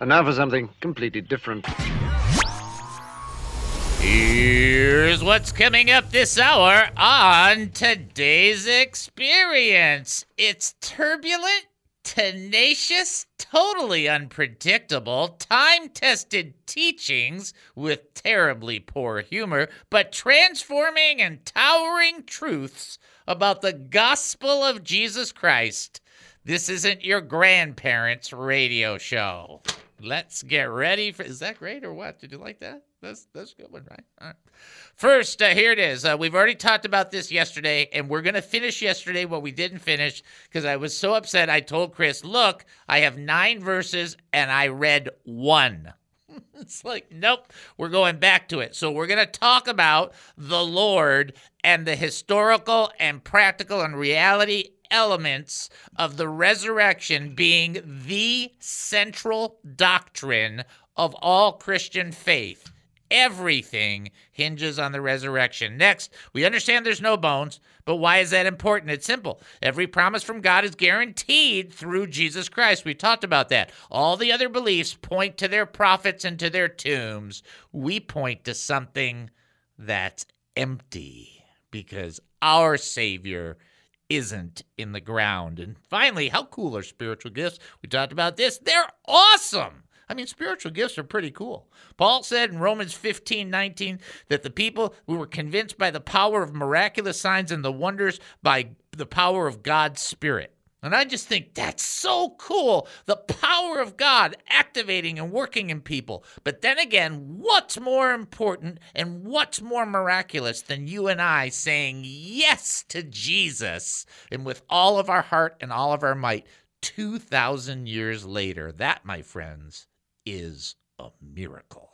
And now for something completely different. Here's what's coming up this hour on today's experience. It's turbulent, tenacious, totally unpredictable, time tested teachings with terribly poor humor, but transforming and towering truths about the gospel of Jesus Christ. This isn't your grandparents' radio show. Let's get ready for. Is that great or what? Did you like that? That's that's a good one, right? All right. First, uh, here it is. Uh, we've already talked about this yesterday, and we're to finish yesterday what we didn't finish because I was so upset. I told Chris, "Look, I have nine verses, and I read one." it's like, nope, we're going back to it. So we're to talk about the Lord and the historical and practical and reality elements of the resurrection being the central doctrine of all Christian faith. Everything hinges on the resurrection. Next, we understand there's no bones, but why is that important? It's simple. Every promise from God is guaranteed through Jesus Christ. We talked about that. All the other beliefs point to their prophets and to their tombs. We point to something that's empty because our Savior isn't in the ground. And finally, how cool are spiritual gifts? We talked about this. They're awesome. I mean, spiritual gifts are pretty cool. Paul said in Romans 15 19 that the people who were convinced by the power of miraculous signs and the wonders by the power of God's Spirit. And I just think that's so cool. The power of God activating and working in people. But then again, what's more important and what's more miraculous than you and I saying yes to Jesus and with all of our heart and all of our might 2,000 years later? That, my friends, is a miracle.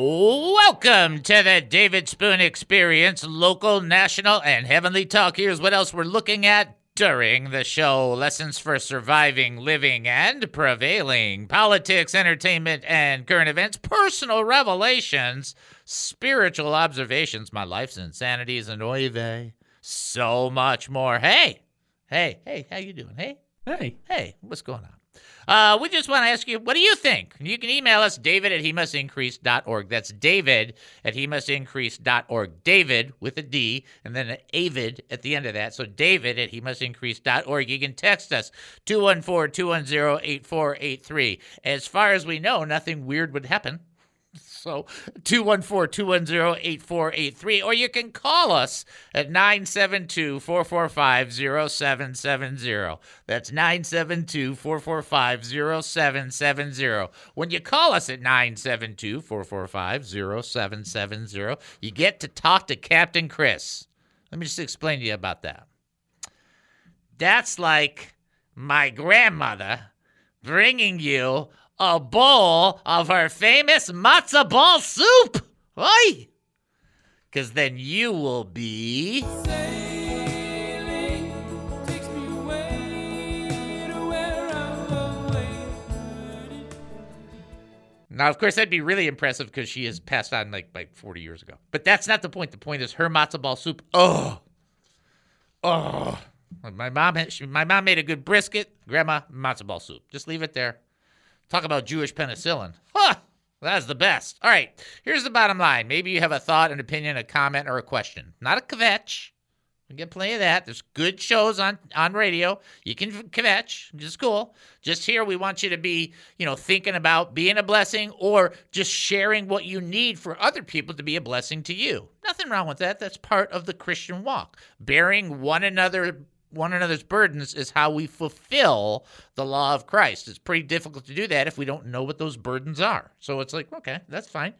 Welcome to the David Spoon Experience, local, national, and heavenly talk. Here's what else we're looking at during the show lessons for surviving, living, and prevailing, politics, entertainment, and current events, personal revelations, spiritual observations, my life's insanities, and oy so much more. Hey, hey, hey, how you doing? Hey, Hey. hey, what's going on? Uh, we just want to ask you, what do you think? You can email us, david at he must. That's david at he must. David with a D and then an avid at the end of that. So david at he must. You can text us 214-210-8483. As far as we know, nothing weird would happen. So 214-210-8483 or you can call us at 972-445-0770. That's 972-445-0770. When you call us at 972-445-0770, you get to talk to Captain Chris. Let me just explain to you about that. That's like my grandmother bringing you a bowl of her famous matzo ball soup. Oi! Because then you will be. Now, of course, that'd be really impressive because she has passed on like like 40 years ago. But that's not the point. The point is her matzo ball soup. Oh, oh. My mom, had, she, my mom made a good brisket. Grandma, matzo ball soup. Just leave it there. Talk about Jewish penicillin. Huh! That's the best. All right, here's the bottom line. Maybe you have a thought, an opinion, a comment, or a question. Not a kvetch. We get plenty of that. There's good shows on, on radio. You can kvetch. Just cool. Just here, we want you to be, you know, thinking about being a blessing or just sharing what you need for other people to be a blessing to you. Nothing wrong with that. That's part of the Christian walk. Bearing one another one another's burdens is how we fulfill the law of Christ. It's pretty difficult to do that if we don't know what those burdens are. So it's like, okay, that's fine.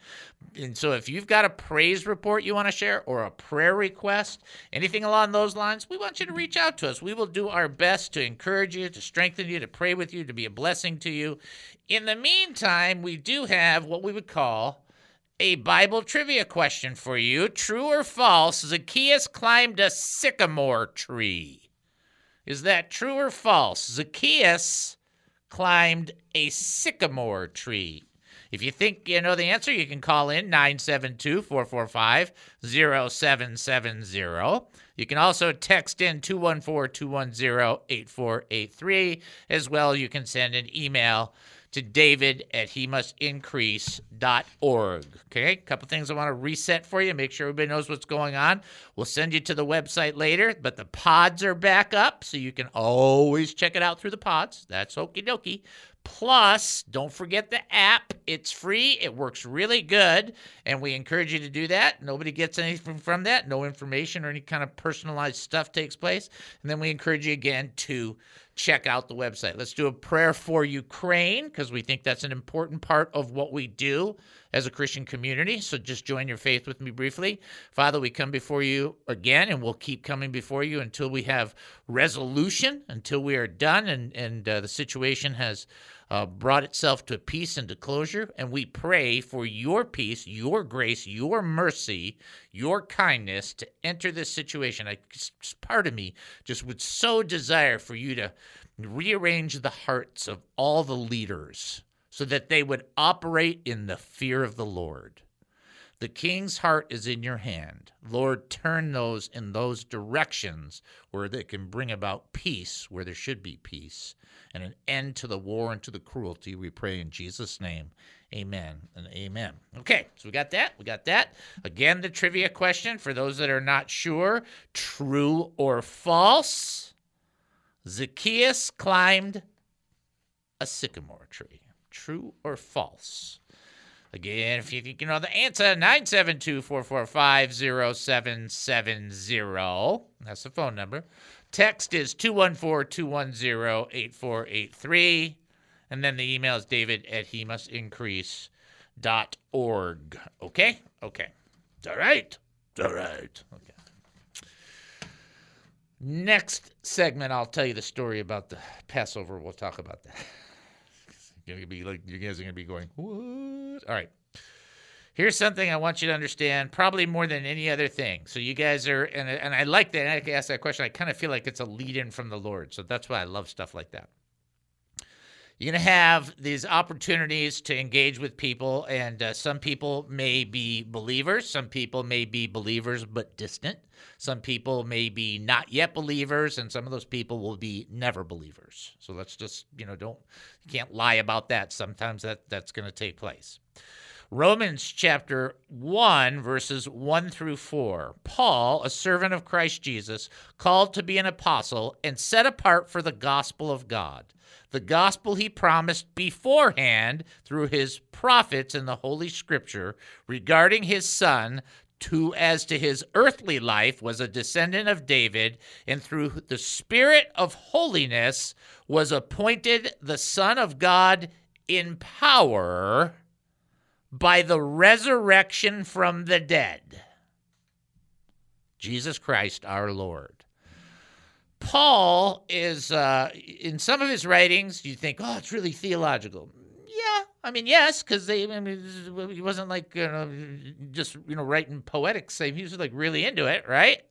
And so if you've got a praise report you want to share or a prayer request, anything along those lines, we want you to reach out to us. We will do our best to encourage you, to strengthen you, to pray with you, to be a blessing to you. In the meantime, we do have what we would call a Bible trivia question for you. True or false, Zacchaeus climbed a sycamore tree? Is that true or false? Zacchaeus climbed a sycamore tree. If you think you know the answer, you can call in 972 445 0770. You can also text in 214 210 8483. As well, you can send an email to david at he must increase.org. Okay, a couple things I want to reset for you, make sure everybody knows what's going on. We'll send you to the website later, but the pods are back up, so you can always check it out through the pods. That's okie dokie. Plus, don't forget the app. It's free. It works really good, and we encourage you to do that. Nobody gets anything from that. No information or any kind of personalized stuff takes place. And then we encourage you again to check out the website. Let's do a prayer for Ukraine because we think that's an important part of what we do as a Christian community. So just join your faith with me briefly. Father, we come before you again and we'll keep coming before you until we have resolution, until we are done and, and uh, the situation has uh, brought itself to peace and to closure. And we pray for your peace, your grace, your mercy, your kindness to enter this situation. I, part of me just would so desire for you to rearrange the hearts of all the leaders so that they would operate in the fear of the Lord. The king's heart is in your hand. Lord, turn those in those directions where they can bring about peace where there should be peace and an end to the war and to the cruelty. We pray in Jesus' name. Amen and amen. Okay, so we got that. We got that. Again, the trivia question for those that are not sure true or false? Zacchaeus climbed a sycamore tree. True or false? Again, if you think you know the answer, 972 445 0770. That's the phone number. Text is 214 210 8483. And then the email is david at he must increase dot org. Okay? Okay. All right. All right. Okay. Next segment, I'll tell you the story about the Passover. We'll talk about that. You're gonna be like, you guys are gonna be going, what? All right. Here's something I want you to understand, probably more than any other thing. So you guys are, and and I like that. I ask that question. I kind of feel like it's a lead in from the Lord. So that's why I love stuff like that. You're going to have these opportunities to engage with people, and uh, some people may be believers. Some people may be believers but distant. Some people may be not yet believers, and some of those people will be never believers. So let's just, you know, don't, you can't lie about that. Sometimes that, that's going to take place. Romans chapter 1, verses 1 through 4. Paul, a servant of Christ Jesus, called to be an apostle and set apart for the gospel of God, the gospel he promised beforehand through his prophets in the Holy Scripture regarding his son, who, as to his earthly life, was a descendant of David, and through the Spirit of holiness was appointed the Son of God in power by the resurrection from the dead. Jesus Christ our Lord. Paul is, uh, in some of his writings, you think, oh, it's really theological. Yeah, I mean, yes, because they, I mean, he wasn't like you know, just you know writing poetic. Same, he was like really into it, right?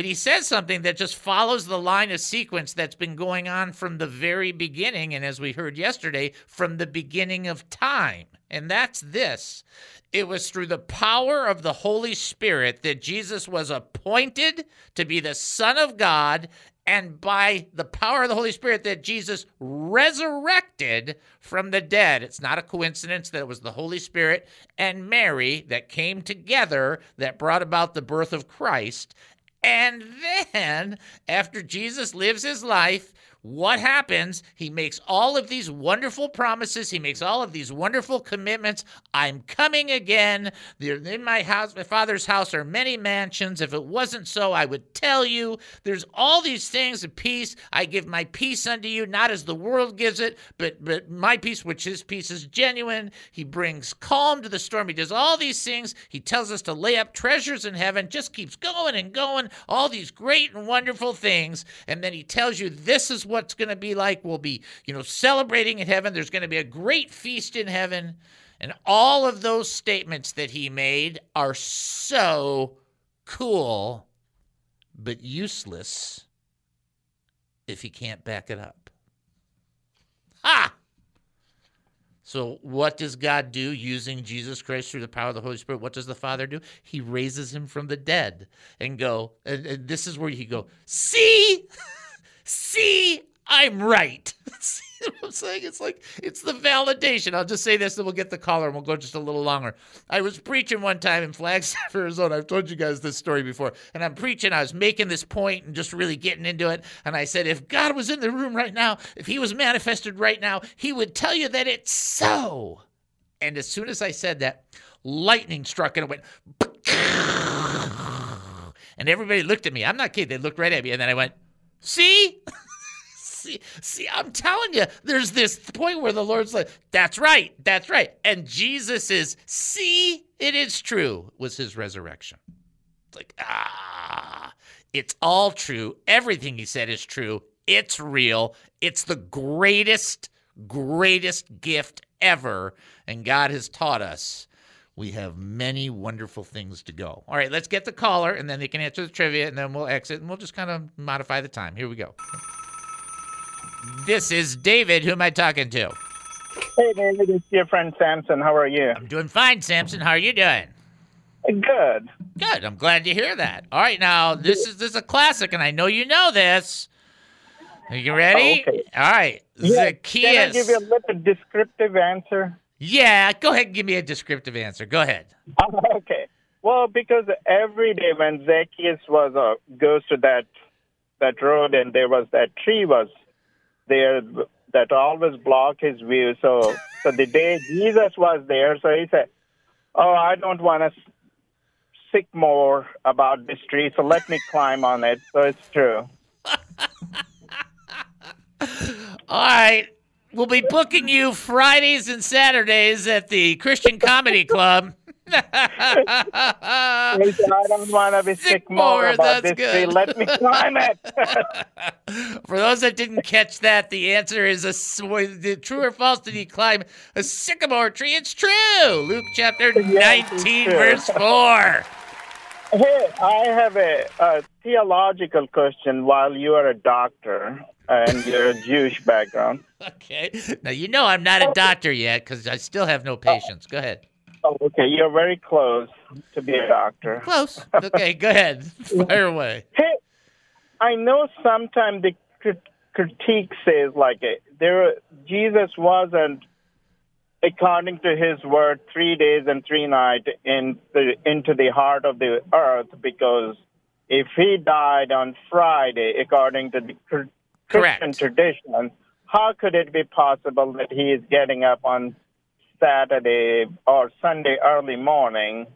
But he says something that just follows the line of sequence that's been going on from the very beginning, and as we heard yesterday, from the beginning of time. And that's this it was through the power of the Holy Spirit that Jesus was appointed to be the Son of God, and by the power of the Holy Spirit that Jesus resurrected from the dead. It's not a coincidence that it was the Holy Spirit and Mary that came together that brought about the birth of Christ. And then, after Jesus lives his life, what happens? He makes all of these wonderful promises. He makes all of these wonderful commitments. I'm coming again. In my house, my father's house are many mansions. If it wasn't so, I would tell you. There's all these things of peace. I give my peace unto you, not as the world gives it, but but my peace, which his peace is genuine. He brings calm to the storm. He does all these things. He tells us to lay up treasures in heaven. Just keeps going and going. All these great and wonderful things, and then he tells you this is what's going to be like. We'll be, you know, celebrating in heaven. There's going to be a great feast in heaven. And all of those statements that he made are so cool, but useless if he can't back it up. Ha! So, what does God do using Jesus Christ through the power of the Holy Spirit? What does the Father do? He raises him from the dead and go, and, and this is where you go, see? see, I'm right. see what I'm saying? It's like, it's the validation. I'll just say this and we'll get the caller and we'll go just a little longer. I was preaching one time in Flagstaff, Arizona. I've told you guys this story before. And I'm preaching, I was making this point and just really getting into it. And I said, if God was in the room right now, if he was manifested right now, he would tell you that it's so. And as soon as I said that, lightning struck and it went. And everybody looked at me. I'm not kidding. They looked right at me. And then I went, See? see, see, I'm telling you, there's this point where the Lord's like, that's right, that's right. And Jesus is, see, it is true, was his resurrection. It's like, ah, it's all true. Everything he said is true. It's real. It's the greatest, greatest gift ever. And God has taught us we have many wonderful things to go. All right, let's get the caller, and then they can answer the trivia, and then we'll exit, and we'll just kind of modify the time. Here we go. This is David. Who am I talking to? Hey, David, it's your friend Samson. How are you? I'm doing fine, Samson. How are you doing? Good. Good. I'm glad to hear that. All right, now this is this is a classic, and I know you know this. Are you ready? Oh, okay. All right. Yeah, Zacchaeus. Can I give you a little descriptive answer? Yeah, go ahead and give me a descriptive answer. Go ahead. okay. Well, because every day when Zacchaeus was uh, goes to that that road and there was that tree was there that always block his view. So so the day Jesus was there, so he said, "Oh, I don't want to sick more about this tree, so let me climb on it." So it's true. All right. We'll be booking you Fridays and Saturdays at the Christian Comedy Club. I don't want to be Sick sick, more, more about that's this tree. good. Let me climb it. For those that didn't catch that, the answer is a true or false. Did he climb a sycamore tree? It's true. Luke chapter Yes, 19, true. verse 4. Hey, I have a, a theological question while you are a doctor and you're Jewish background. Okay. Now, you know I'm not a doctor yet because I still have no patients. Go ahead. Oh, okay, you're very close to be a doctor. Close. Okay, go ahead. Fire away. Hey, I know sometimes the crit- critique says like uh, there Jesus wasn't according to his word three days and three nights in the, into the heart of the earth because if he died on Friday according to the Correct. Christian tradition, how could it be possible that he is getting up on Saturday or Sunday early morning?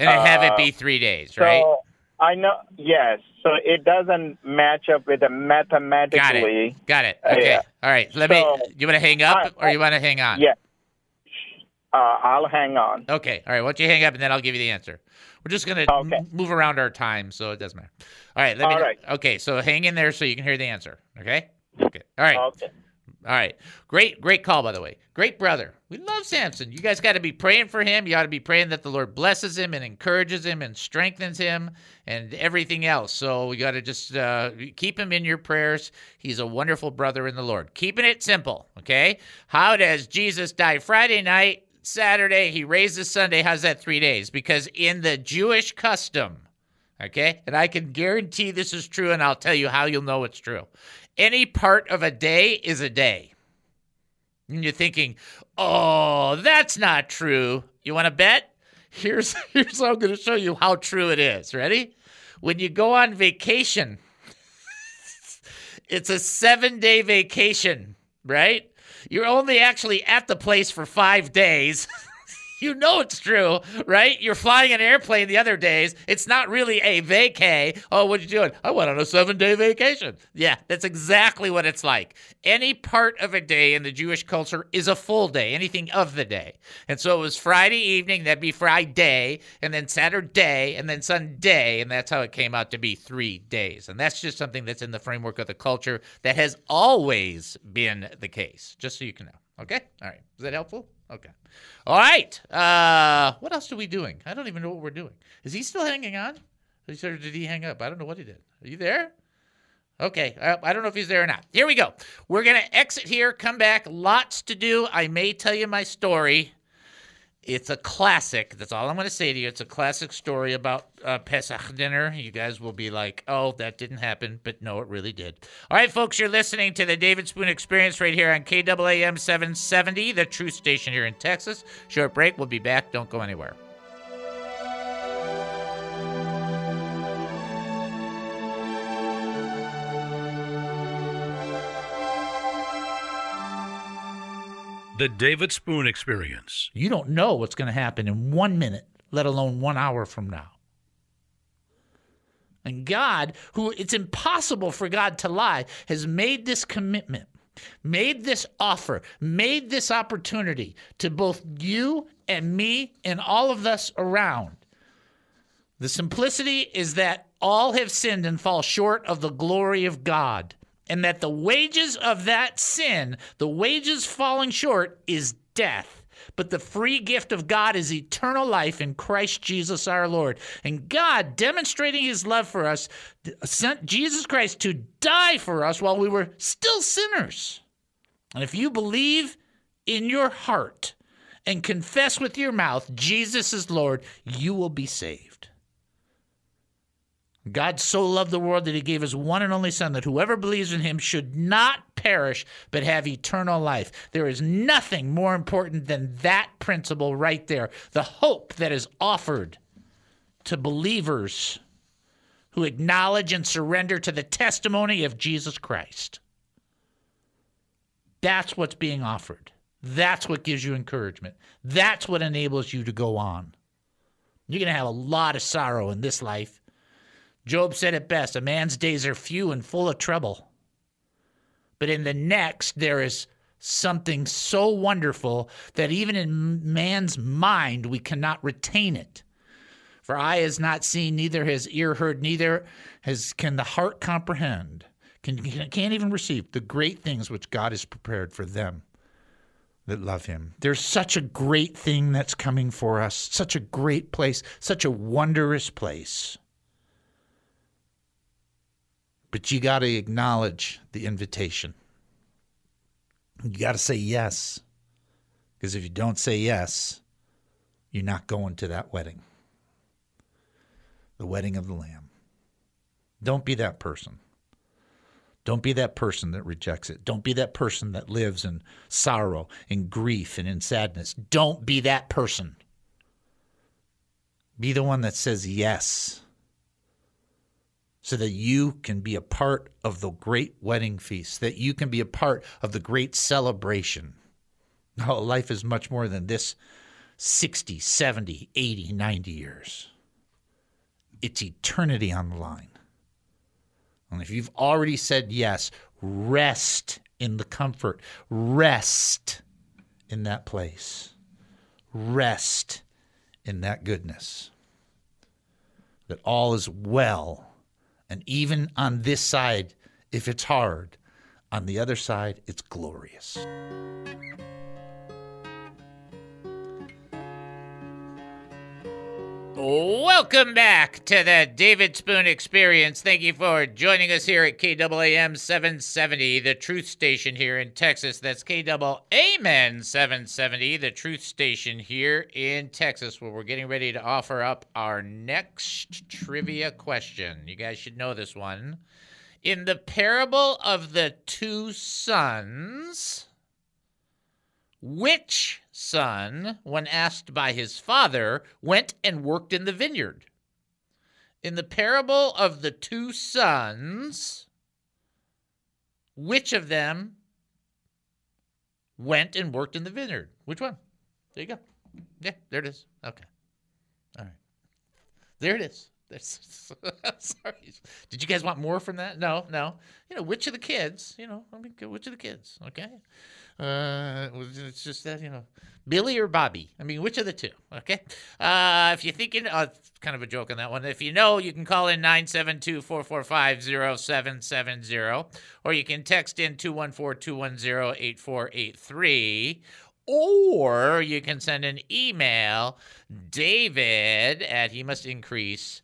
And I have it Uh, be three days, right? So I know, yes. So it doesn't match up with the Got mathematically. it. Got it. Uh, Okay. yeah. All right. Let So, me. You want to hang up I- or you want to hang on? Yeah. Uh, I'll hang on. Okay. All right. Why don't you hang up and then I'll give you the answer. We're just gonna Okay. m- move around our time, so it doesn't matter. All right. Let me. All right. Okay. So hang in there so you can hear the answer. Okay. Okay. All right. Okay. All right. Great, great call, by the way. Great brother. We love Samson. You guys got to be praying for him. You ought to be praying that the Lord blesses him and encourages him and strengthens him and everything else. So you got to just uh, keep him in your prayers. He's a wonderful brother in the Lord. Keeping it simple, okay? How does Jesus die Friday night? Saturday, he raises Sunday. How's that three days? Because in the Jewish custom, Okay? And I can guarantee this is true, and I'll tell you how you'll know it's true. Any part of a day is a day. And you're thinking, oh, that's not true. You want to bet? Here's, here's how I'm going to show you how true it is. Ready? When you go on vacation, It's a seven day vacation, right? You're only actually at the place for five days. you know it's true, right? You're flying an airplane the other days. It's not really a vacay. Oh, what you doing? I went on a seven day vacation. Yeah, that's exactly what it's like. Any part of a day in the Jewish culture is a full day, anything of the day. And so it was Friday evening, that'd be Friday, and then Saturday, and then Sunday. And that's how it came out to be three days. And that's just something that's in the framework of the culture that has always been the case, just so you can know. Okay? All right. Is that helpful? Okay. All right. Uh, what else are we doing? I don't even know what we're doing. Is he still hanging on? Or did he hang up? I don't know what he did. Are you there? Okay. I don't know if he's there or not. Here we go. We're going to exit here, come back. Lots to do. I may tell you my story. It's a classic. That's all I'm going to say to you. It's a classic story about uh, Pesach dinner. You guys will be like, oh, that didn't happen. But no, it really did. All right, folks, you're listening to the David Spoon Experience right here on KAAM 770, the truth station here in Texas. Short break. We'll be back. Don't go anywhere. The David Spoon Experience. You don't know what's going to happen in one minute, let alone one hour from now. And God, who it's impossible for God to lie, has made this commitment, made this offer, made this opportunity to both you and me and all of us around. The simplicity is that all have sinned and fall short of the glory of God and that the wages of that sin, the wages falling short, is death. But the free gift of God is eternal life in Christ Jesus our Lord. And God, demonstrating his love for us, sent Jesus Christ to die for us while we were still sinners. And if you believe in your heart and confess with your mouth Jesus is Lord, you will be saved. God so loved the world that he gave his one and only Son, that whoever believes in him should not perish, but have eternal life. There is nothing more important than that principle right there. The hope that is offered to believers who acknowledge and surrender to the testimony of Jesus Christ. That's what's being offered. That's what gives you encouragement. That's what enables you to go on. You're going to have a lot of sorrow in this life Job said it best a man's days are few and full of trouble. But in the next, there is something so wonderful that even in man's mind, we cannot retain it. For eye has not seen, neither has ear heard, neither has can the heart comprehend, can, can't even receive the great things which God has prepared for them that love him. There's such a great thing that's coming for us, such a great place, such a wondrous place. But you got to acknowledge the invitation. You got to say yes. Because if you don't say yes, you're not going to that wedding the wedding of the Lamb. Don't be that person. Don't be that person that rejects it. Don't be that person that lives in sorrow, in grief, and in sadness. Don't be that person. Be the one that says yes so that you can be a part of the great wedding feast, that you can be a part of the great celebration. No, life is much more than this 60, 70, 80, 90 years. It's eternity on the line. And if you've already said yes, rest in the comfort, rest in that place, rest in that goodness, that all is well and even on this side, if it's hard, on the other side, it's glorious. Welcome back to the David Spoon Experience. Thank you for joining us here at KAAM 770, the truth station here in Texas. That's KAAM 770, the truth station here in Texas, where we're getting ready to offer up our next trivia question. You guys should know this one. In the parable of the two sons, which son, when asked by his father, went and worked in the vineyard? In the parable of the two sons, which of them went and worked in the vineyard? Which one? There you go. Yeah, there it is. Okay. All right. There it is. Sorry. Did you guys want more from that? No, no. You know, which of the kids? You know, I mean, which of the kids? Okay. Uh, it's just that you know, Billy or Bobby. I mean, which of the two? Okay. Uh, if you're thinking, uh, kind of a joke on that one. If you know, you can call in 972-445-0770, or you can text in 214-210-8483 or you can send an email david at he must increase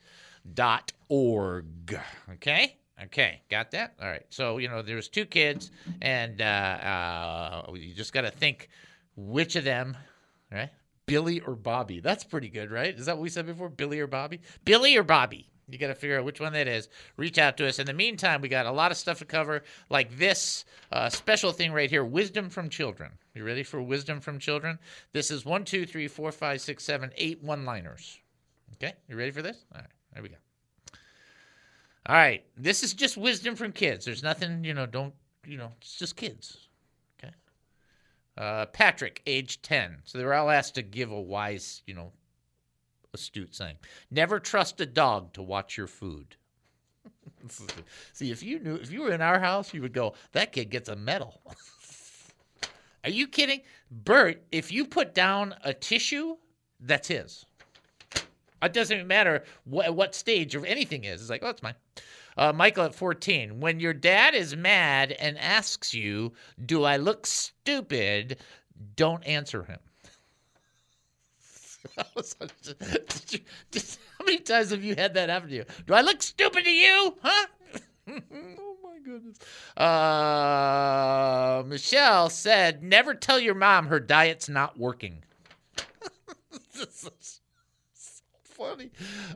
dot org okay okay got that all right so you know there's two kids and uh, uh, you just got to think which of them right billy or bobby that's pretty good right is that what we said before billy or bobby billy or bobby you got to figure out which one that is. Reach out to us. In the meantime, we got a lot of stuff to cover, like this uh, special thing right here Wisdom from Children. You ready for Wisdom from Children? This is one, two, three, four, five, six, seven, eight one liners. Okay, you ready for this? All right, there we go. All right, this is just wisdom from kids. There's nothing, you know, don't, you know, it's just kids. Okay. Uh, Patrick, age 10. So they were all asked to give a wise, you know, astute saying. Never trust a dog to watch your food. See, if you knew, if you were in our house, you would go, that kid gets a medal. Are you kidding? Bert, if you put down a tissue, that's his. It doesn't even matter what, what stage of anything is. It's like, oh, it's mine. Uh, Michael at 14. When your dad is mad and asks you, Do I look stupid? Don't answer him. how many times have you had that happen to you? Do I look stupid to you? Huh? oh my goodness. Uh, Michelle said, "Never tell your mom her diet's not working." funny.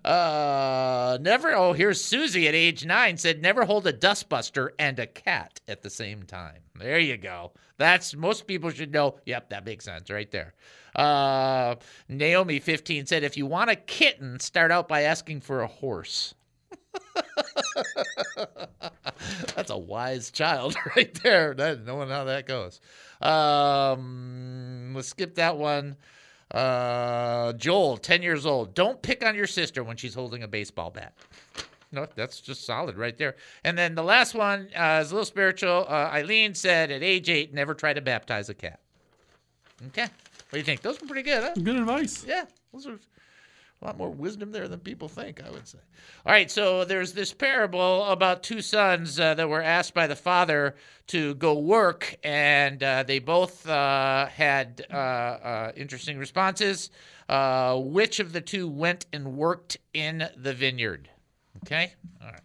Uh, never. Oh, here's Susie at age nine said, "Never hold a dustbuster and a cat at the same time." There you go. That's most people should know. Yep, that makes sense right there. Uh, Naomi 15 said, if you want a kitten, start out by asking for a horse. That's a wise child right there. That, knowing how that goes. Um, let's skip that one. Uh, Joel, 10 years old. Don't pick on your sister when she's holding a baseball bat. No, that's just solid right there. And then the last one uh, is a little spiritual. Uh, Eileen said at age eight, never try to baptize a cat. Okay. What do you think? Those were pretty good, huh? Good advice. Yeah. Those are a lot more wisdom there than people think, I would say. All right, so there's this parable about two sons uh, that were asked by the father to go work, and uh, they both uh, had uh, uh, interesting responses. Uh, which of the two went and worked in the vineyard? Okay? All right.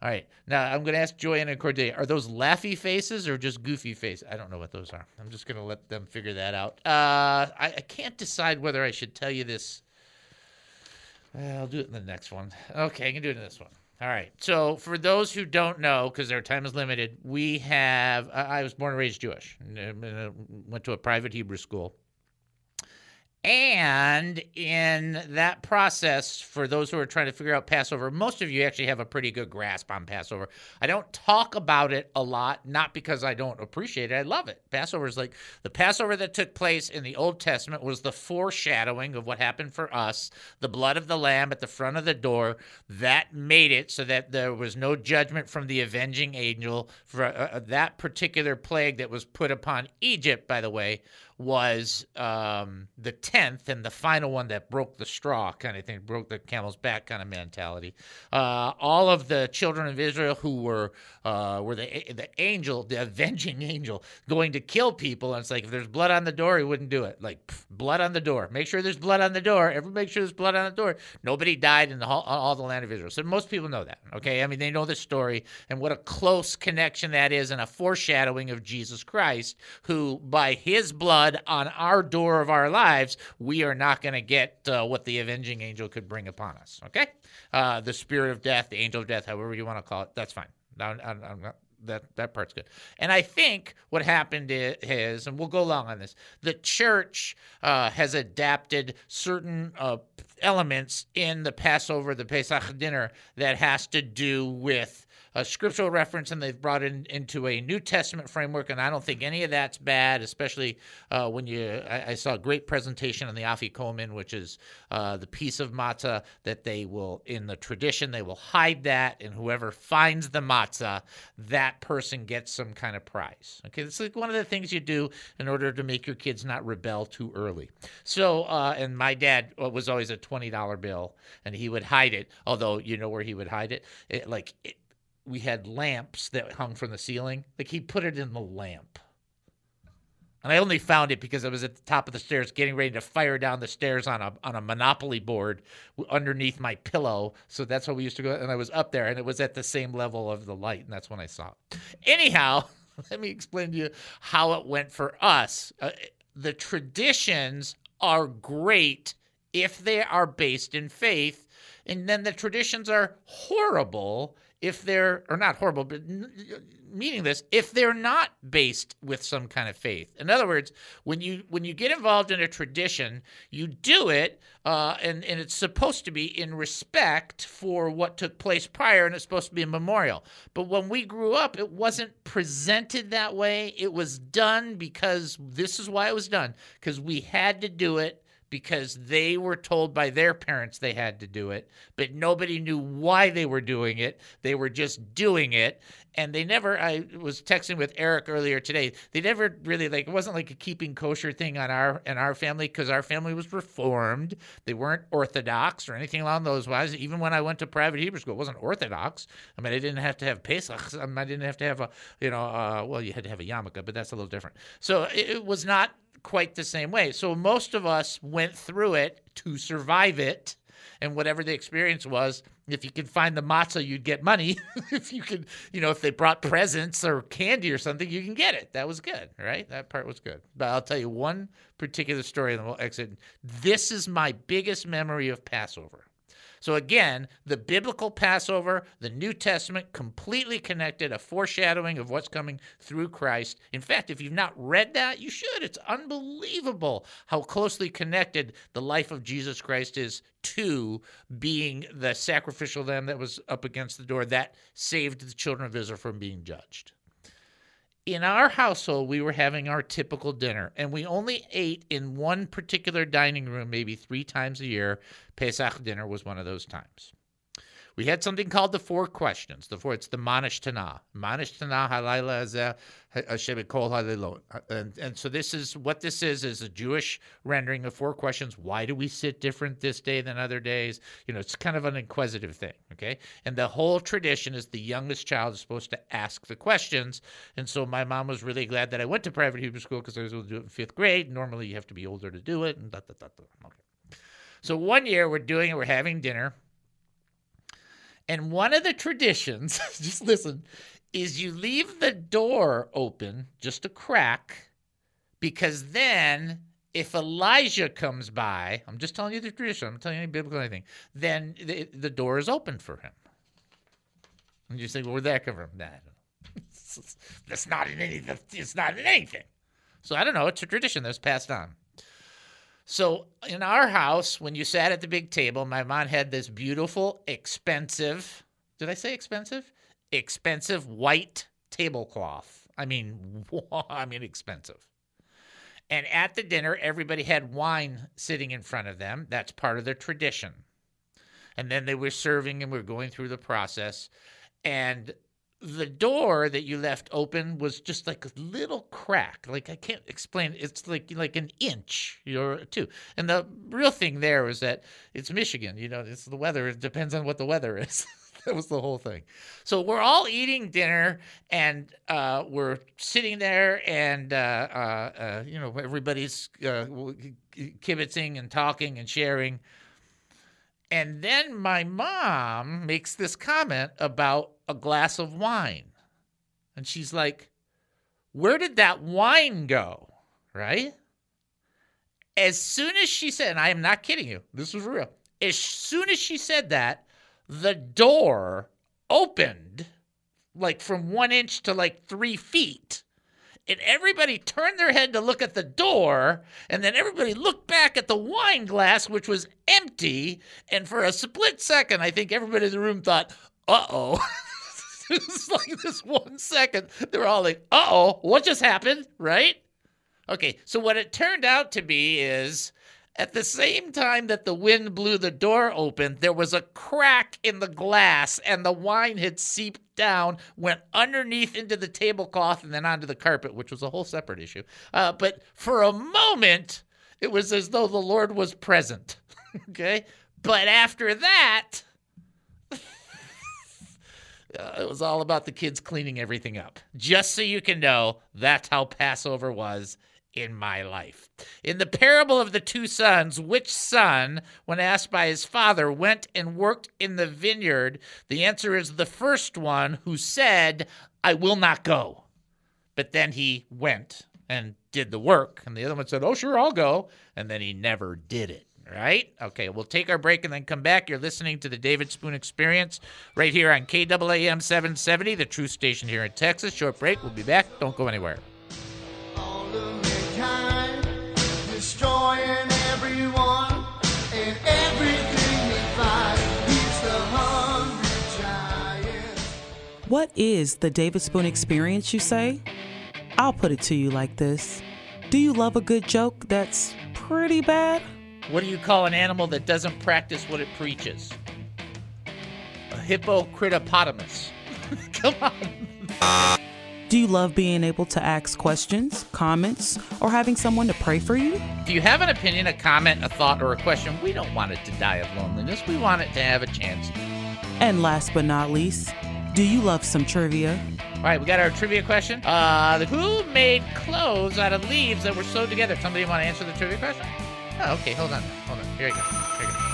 All right. Now I'm going to ask Joanne and Cordelia: Are those laughy faces or just goofy faces? I don't know what those are. I'm just going to let them figure that out. I, I can't decide whether I should tell you this I'll do it in the next one. Okay, I can do it in this one. All right. So, for those who don't know, because their time is limited, we have. I was born and raised Jewish. Uh, went to a private Hebrew school. And in that process, for those who are trying to figure out Passover, most of you actually have a pretty good grasp on Passover. I don't talk about it a lot, not because I don't appreciate it. I love it. Passover is like the Passover that took place in the Old Testament was the foreshadowing of what happened for us. The blood of the lamb at the front of the door that made it so that there was no judgment from the avenging angel for uh, uh that particular plague that was put upon Egypt, by the way was um, the tenth and the final one that broke the straw kind of thing, broke the camel's back kind of mentality. Uh, all of the children of Israel who were uh, were the the angel, the avenging angel, going to kill people, and it's like if there's blood on the door, he wouldn't do it. Like pff, blood on the door. Make sure there's blood on the door. Everybody make sure there's blood on the door. Nobody died in the all the land of Israel. So most people know that. Okay, I mean they know the story and what a close connection that is, and a foreshadowing of Jesus Christ, who by His blood blood on our door of our lives, we are not going to get uh, what the avenging angel could bring upon us. Okay? Uh, the spirit of death, the angel of death, however you want to call it, that's fine. I'm, I'm not, that that part's good. And I think what happened is, and we'll go long on this, the church uh, has adapted certain uh, elements in the Passover, the Pesach dinner, that has to do with a scriptural reference and they've brought it into a New Testament framework. And I don't think any of that's bad, especially uh, when you. I, I, saw a great presentation on the afikomen, which is uh, the piece of matzah that they will, in the tradition, they will hide that, and whoever finds the matzah, that person gets some kind of prize. Okay, it's like one of the things you do in order to make your kids not rebel too early. So, uh, and my dad was always a twenty dollar bill, and he would hide it. Although you know where he would hide it, it like it, we had lamps that hung from the ceiling. Like he put it in the lamp. And I only found it because I was at the top of the stairs getting ready to fire down the stairs on a on a monopoly board underneath my pillow. So that's how we used to go. And I was up there and it was at the same level of the light. And that's when I saw it. Anyhow, let me explain to you how it went for us. Uh, the traditions are great if they are based in faith. And then the traditions are horrible if they're or not horrible but meaning this if they're not based with some kind of faith. In other words when you when you get involved in a tradition you do it uh, and and it's supposed to be in respect for what took place prior and it's supposed to be a memorial. But when we grew up it wasn't presented that way. It was done because this is why it was done because we had to do it because they were told by their parents they had to do it, but nobody knew why they were doing it. They were just doing it. And they never, I was texting with Eric earlier today. They never really like, it wasn't like a keeping kosher thing on our, in our family because our family was reformed. They weren't Orthodox or anything along those lines. Even when I went to private Hebrew school, it wasn't Orthodox. I mean, I didn't have to have Pesach. I, didn't have to have a, you know, uh, well, you had to have a yarmulke, but that's a little different. So it, it was not quite the same way. So most of us went through it to survive it. And whatever the experience was, if you could find the matzah, you'd get money. if you could, you know, if they brought presents or candy or something, you can get it. That was good, right? That part was good. But I'll tell you one particular story and then we'll exit. This is my biggest memory of Passover. So again, the biblical Passover, the New Testament, completely connected, a foreshadowing of what's coming through Christ. In fact, if you've not read that, you should. It's unbelievable how closely connected the life of Jesus Christ is to being the sacrificial lamb that was up against the door that saved the children of Israel from being judged in our household, we were having our typical dinner, and we only ate in one particular dining room maybe three times a year. Pesach dinner was one of those times. We had something called the four questions. The four, it's the Ma Nishtana. Ma Nishtana halayla uh, kol halilot. Uh, and, and so this is what this is is a Jewish rendering of four questions. Why do we sit different this day than other days? You know, it's kind of an inquisitive thing. Okay. And the whole tradition is the youngest child is supposed to ask the questions. And so my mom was really glad that I went to private Hebrew school because I was able to do it in fifth grade. Normally you have to be older to do it. And da, da, da, da. Okay. So one year we're doing it, we're having dinner and one of the traditions, just listen, is you leave the door open, just a crack, because then if Elijah comes by, I'm just telling you the tradition, I'm telling you any biblical anything, then the, the door is open for him. And you say, well, where'd that come from? That's not in any. It's not in anything. So I don't know. It's a tradition that's passed on. So in our house, when you sat at the big table, my mom had this beautiful, expensive, did I say expensive? Expensive white tablecloth. I mean, I mean expensive. And at the dinner, everybody had wine sitting in front of them. That's part of their tradition. And then they were serving and we are going through the process. And the door that you left open was just like a little crack. Like I can't explain. It's like like an inch or two. And the real thing there was that it's Michigan. You know, it's the weather. It depends on what the weather is. that was the whole thing. So we're all eating dinner and uh, we're sitting there and uh, uh, uh you know everybody's uh, kibitzing and talking and sharing. And then my mom makes this comment about a glass of wine. And she's like, Where did that wine go? Right? As soon as she said, and I am not kidding you, this was real. As soon as she said that, the door opened like from one inch to like three feet and everybody turned their head to look at the door, and then everybody looked back at the wine glass, which was empty. And for a split second, I think everybody in the room thought, uh oh. it's like this one second, they were all like, uh oh, what just happened? Right? Okay, so what it turned out to be is at the same time that the wind blew the door open, there was a crack in the glass and the wine had seeped down, went underneath into the tablecloth and then onto the carpet, which was a whole separate issue. Uh, but for a moment, it was as though the Lord was present. okay? But after that, uh, it was all about the kids cleaning everything up. Just so you can know, that's how Passover was in my life. In the parable of the two sons, which son, when asked by his father, went and worked in the vineyard? The answer is the first one who said, I will not go. But then he went and did the work. And the other one said, Oh, sure, I'll go. And then he never did it right? Okay, we'll take our break and then come back. You're listening to the David Spoon Experience right here on KAAM 770, the truth station here in Texas. Short break. We'll be back. Don't go anywhere. What is the David Spoon experience, you say? I'll put it to you like this Do you love a good joke that's pretty bad? What do you call an animal that doesn't practice what it preaches? A hippocritopotamus. Come on. Do you love being able to ask questions, comments, or having someone to pray for you? If you have an opinion, a comment, a thought, or a question, we don't want it to die of loneliness. We want it to have a chance. And last but not least, do you love some trivia? All right, we got our trivia question. Uh, who made clothes out of leaves that were sewed together? Somebody want to answer the trivia question? Oh, okay. Hold on. Hold on. Here we go. Here we go.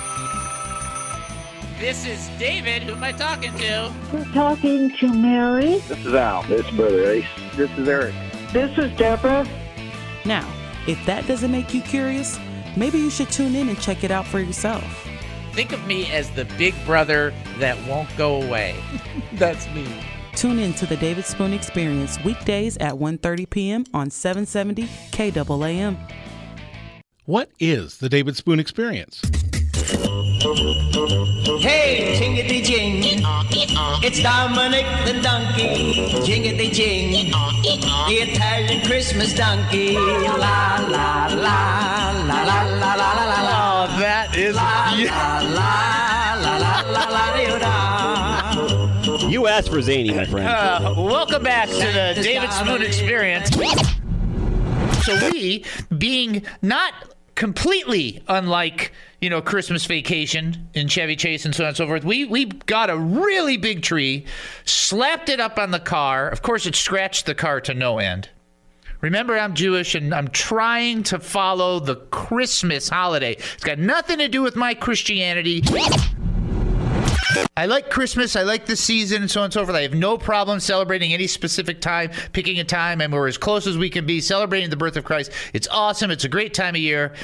This is David. Who am I talking to? We're talking to Mary. This is Al. This is Brother Ace. This is Eric. This is Deborah. Now, if that doesn't make you curious, maybe you should tune in and check it out for yourself. Think of me as the big brother that won't go away. That's me. Tune in to the David Spoon Experience weekdays at 1:30 p.m. on 770 KAAM. What is the David Spoon Experience? It's Dominick the donkey. Jingity jing. The Italian Christmas donkey. La la la la la la la la la la. Oh, that is La la la la la la la la. You asked for zany, my friend. Uh, welcome back to the David Spoon Experience. So we, being not completely unlike you know Christmas Vacation in Chevy Chase and so on and so forth, we we got a really big tree, slapped it up on the car. Of course, it scratched the car to no end. Remember, I'm Jewish and I'm trying to follow the Christmas holiday. It's got nothing to do with my Christianity. I like Christmas. I like the season and so on and so forth. I have no problem celebrating any specific time, picking a time, and we're as close as we can be celebrating the birth of Christ. It's awesome. It's a great time of year.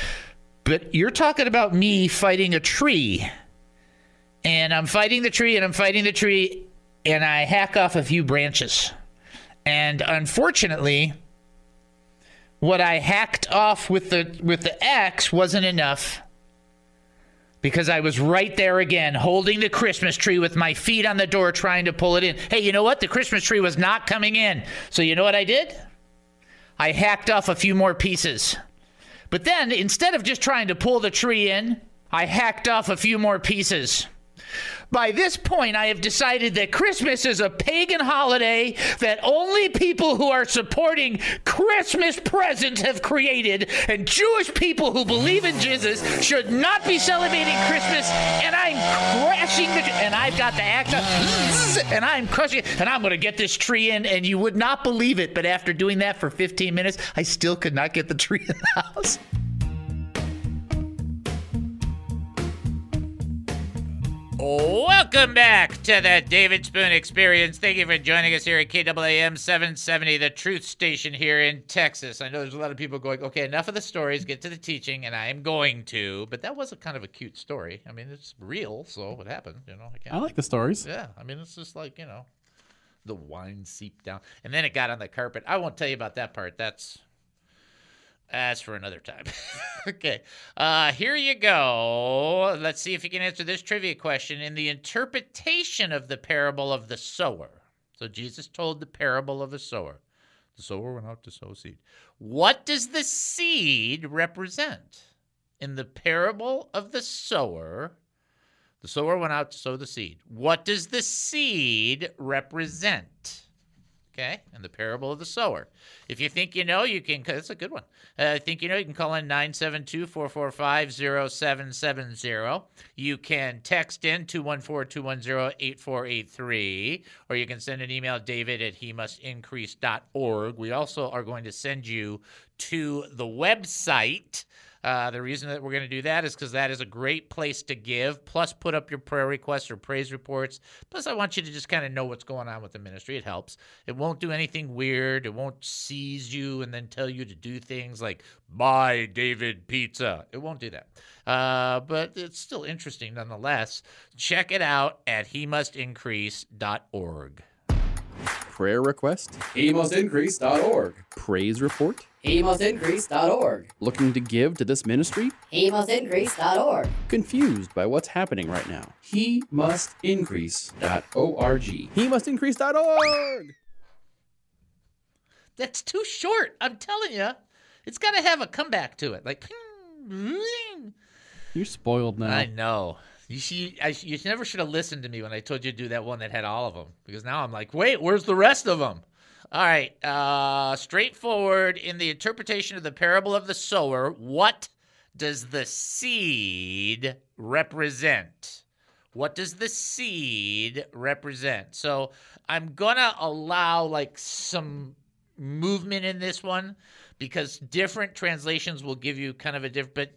But you're talking about me fighting a tree. And I'm fighting the tree and I'm fighting the tree and I hack off a few branches. And unfortunately, what I hacked off with the with the axe wasn't enough because I was right there again, holding the Christmas tree with my feet on the door, trying to pull it in. Hey, you know what? The Christmas tree was not coming in. So, you know what I did? I hacked off a few more pieces. But then, instead of just trying to pull the tree in, I hacked off a few more pieces. By this point, I have decided that Christmas is a pagan holiday that only people who are supporting Christmas presents have created, and Jewish people who believe in Jesus should not be celebrating Christmas. And I'm crashing the, and I've got the axe, up, and I'm crushing and I'm going to get this tree in, and you would not believe it, but after doing that for 15 minutes, I still could not get the tree in the house. Welcome back to the David Spoon Experience. Thank you for joining us here at KAAM 770, the truth station here in Texas. I know there's a lot of people going, okay, enough of the stories, get to the teaching, and I am going to. But that was a kind of a cute story. I mean, it's real, so what happened? You know, I, can't, I like the stories. Yeah, I mean, it's just like, you know, the wine seeped down. And then it got on the carpet. I won't tell you about that part. That's that's for another time. okay. Uh, here you go. Let's see if you can answer this trivia question. In the interpretation of the parable of the sower, So Jesus told the parable of the sower. The sower went out to sow seed. What does the seed represent? In the parable of the sower, the sower went out to sow the seed. What does the seed represent? Okay, and the parable of the sower. If you think you know, you can. That's a good one. Uh, I think you know. You can call in 972-445-0770. You can text in 214-210-8483, or you can send an email David at he must increase.org. We also are going to send you to the website. Uh, the reason that we're going to do that is because that is a great place to give. Plus, put up your prayer requests or praise reports. Plus, I want you to just kind of know what's going on with the ministry. It helps. It won't do anything weird. It won't seize you and then tell you to do things like buy David Pizza. It won't do that. Uh, but it's still interesting nonetheless. Check it out at he must increase.org. Prayer request? HeMustIncrease.org. Praise report? HeMustIncrease.org. Looking to give to this ministry? HeMustIncrease.org. Confused by what's happening right now? HeMustIncrease.org. HeMustIncrease.org. That's too short. I'm telling you. It's got to have a comeback to it. Like, You're spoiled now. I know. You see, I, you never should have listened to me when I told you to do that one that had all of them. Because now I'm like, wait, where's the rest of them? All right. Uh, straightforward in the interpretation of the parable of the sower, what does the seed represent? What does the seed represent? So I'm going to allow like some movement in this one because different translations will give you kind of a different but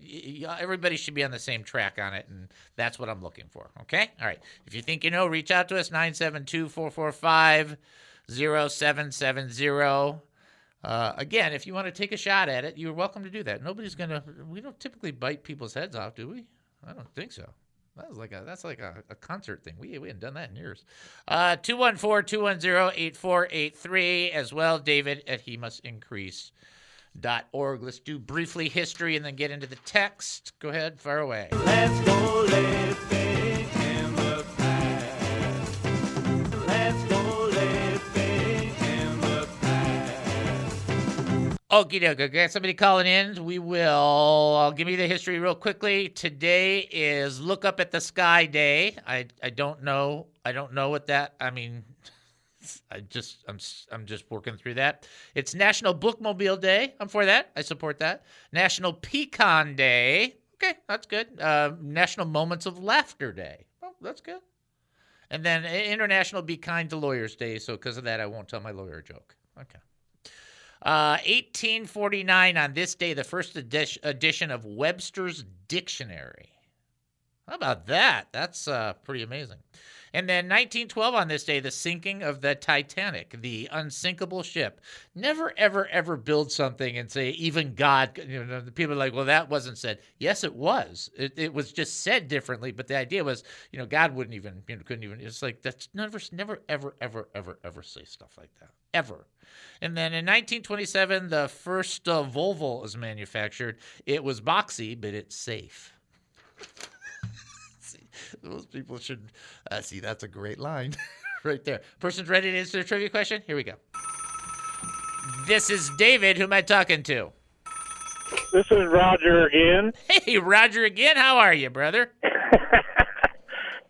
everybody should be on the same track on it and that's what i'm looking for okay all right if you think you know reach out to us 972-445-0770 uh, again if you want to take a shot at it you're welcome to do that nobody's gonna we don't typically bite people's heads off do we i don't think so that was like a that's like a, a concert thing. We we hadn't done that in years. Uh 214-210-8483 as well, David at he must increase dot org. Let's do briefly history and then get into the text. Go ahead, fire away. Let's go living Okie doke. Got somebody calling in. We will. I'll give me the history real quickly. Today is Look Up at the Sky Day. I I don't know. I don't know what that. I mean, I just I'm I'm just working through that. It's National Bookmobile Day. I'm for that. I support that. National Pecan Day. Okay, that's good. Uh, National Moments of Laughter Day. Oh, that's good. And then International Be Kind to Lawyers Day. So because of that, I won't tell my lawyer a joke. Okay. Uh, 1849 on this day, the first edi- edition of Webster's Dictionary. How about that? That's uh, pretty amazing. And then 1912 on this day, the sinking of the Titanic, the unsinkable ship. Never, ever, ever build something and say even God. You know, the people are like, well, that wasn't said. Yes, it was. It, it was just said differently, but the idea was, you know, God wouldn't even, you know, couldn't even. It's like that's never, never, ever, ever, ever, ever say stuff like that ever. And then in 1927, the first uh, Volvo was manufactured. It was boxy, but it's safe. those people should uh, see. That's a great line right there. Person's ready to answer the trivia question. Here we go. This is David. Who am I talking to? This is Roger again. Hey, Roger again. How are you, brother?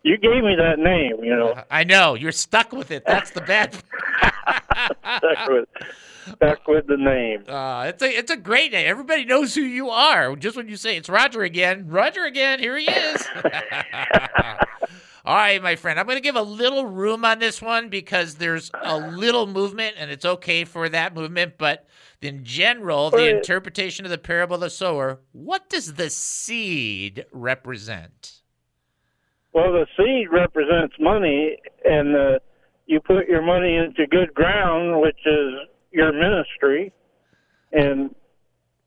You gave me that name, you know. I know you're stuck with it. That's the bad. stuck with stuck with the name. Uh, it's a it's a great name. Everybody knows who you are. Just when you say it's Roger again, Roger again, here he is. All right, my friend. I'm going to give a little room on this one because there's a little movement, and it's okay for that movement. But in general, the interpretation of the parable of the sower. What does the seed represent? Well, the seed represents money, and uh, you put your money into good ground, which is your ministry, and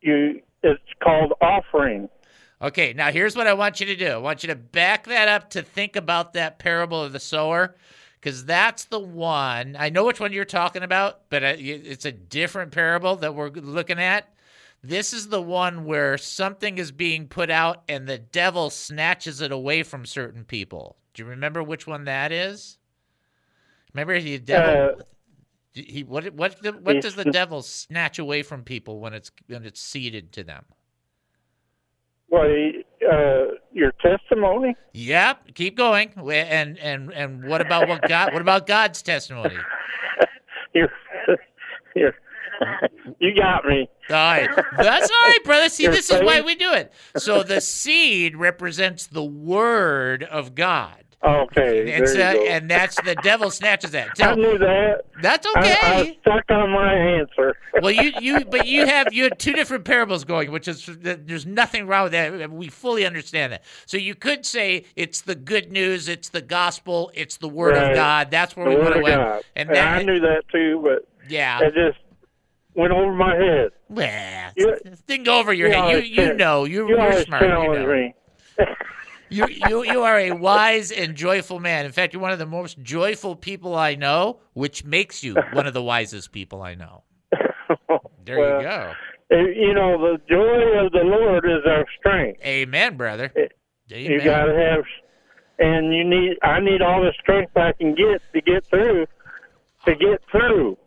you it's called offering. Okay, now here's what I want you to do. I want you to back that up to think about that parable of the sower, because that's the one. I know which one you're talking about, but it's a different parable that we're looking at. This is the one where something is being put out and the devil snatches it away from certain people. Do you remember which one that is? Remember, the devil. Uh, he what what the, what does the devil snatch away from people when it's when it's seeded to them? well, uh, your testimony. Yep, keep going. And and and what about what God? What about God's testimony? You're, you're, you got me. All right, that's all right, brother. See, this is why we do it. So the seed represents the word of God. Okay, And, there so, you go. and that's the devil snatches that. I knew that. that's I, I okay. was stuck on my answer. well, you you but you have you had two different parables going, which is there's nothing wrong with that. We fully understand that. So you could say it's the good news, it's the gospel, it's the word of God. That's where the we want to. God. And And that I knew that too, but yeah. it just went over my head. Well, You- didn't go over your you head. You you know you You you're smart. You know. me. You, you you are a wise and joyful man. In fact, you're one of the most joyful people I know, which makes you one of the wisest people I know. There Well, you go. Uh, You know, the joy of the Lord is our strength. Amen, brother. You Amen. got to have, and you need. I need all the strength I can get to get through. To get through.